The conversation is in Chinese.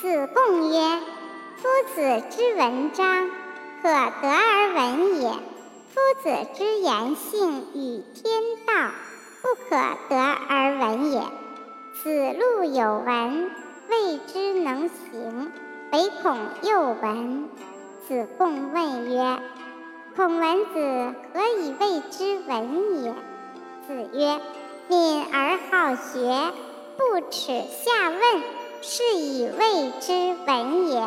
子贡曰：“夫子之文章，可得而闻也；夫子之言性与天道，不可得而闻也。子路有闻，未之能行，唯恐又闻。”子贡问曰：“孔文子何以谓之文也？”子曰：“敏而好学，不耻下问，是以谓之文也。”